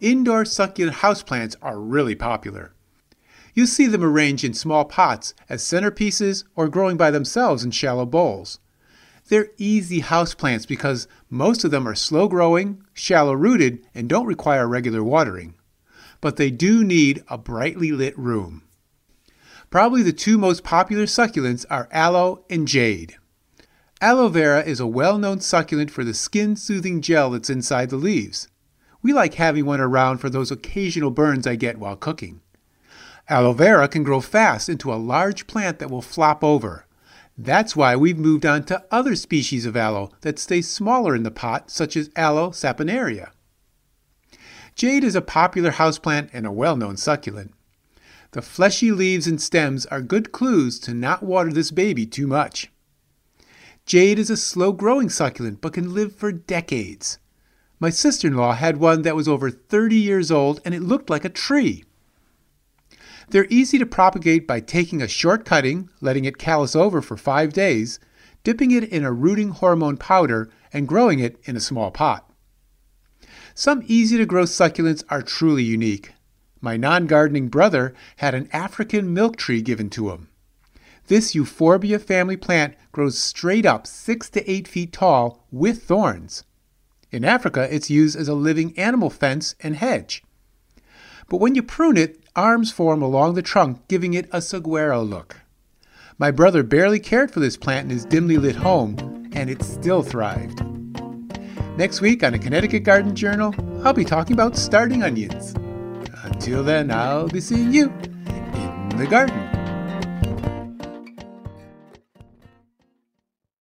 Indoor succulent houseplants are really popular. You see them arranged in small pots as centerpieces or growing by themselves in shallow bowls. They're easy houseplants because most of them are slow growing, shallow rooted, and don't require regular watering. But they do need a brightly lit room. Probably the two most popular succulents are aloe and jade. Aloe vera is a well known succulent for the skin soothing gel that's inside the leaves. We like having one around for those occasional burns I get while cooking. Aloe vera can grow fast into a large plant that will flop over. That's why we've moved on to other species of aloe that stay smaller in the pot, such as Aloe saponaria. Jade is a popular houseplant and a well known succulent. The fleshy leaves and stems are good clues to not water this baby too much. Jade is a slow growing succulent but can live for decades. My sister in law had one that was over 30 years old and it looked like a tree. They're easy to propagate by taking a short cutting, letting it callus over for five days, dipping it in a rooting hormone powder, and growing it in a small pot. Some easy to grow succulents are truly unique. My non gardening brother had an African milk tree given to him. This Euphorbia family plant grows straight up six to eight feet tall with thorns. In Africa, it's used as a living animal fence and hedge. But when you prune it, arms form along the trunk, giving it a saguaro look. My brother barely cared for this plant in his dimly lit home, and it still thrived. Next week on the Connecticut Garden Journal, I'll be talking about starting onions. Until then, I'll be seeing you in the garden.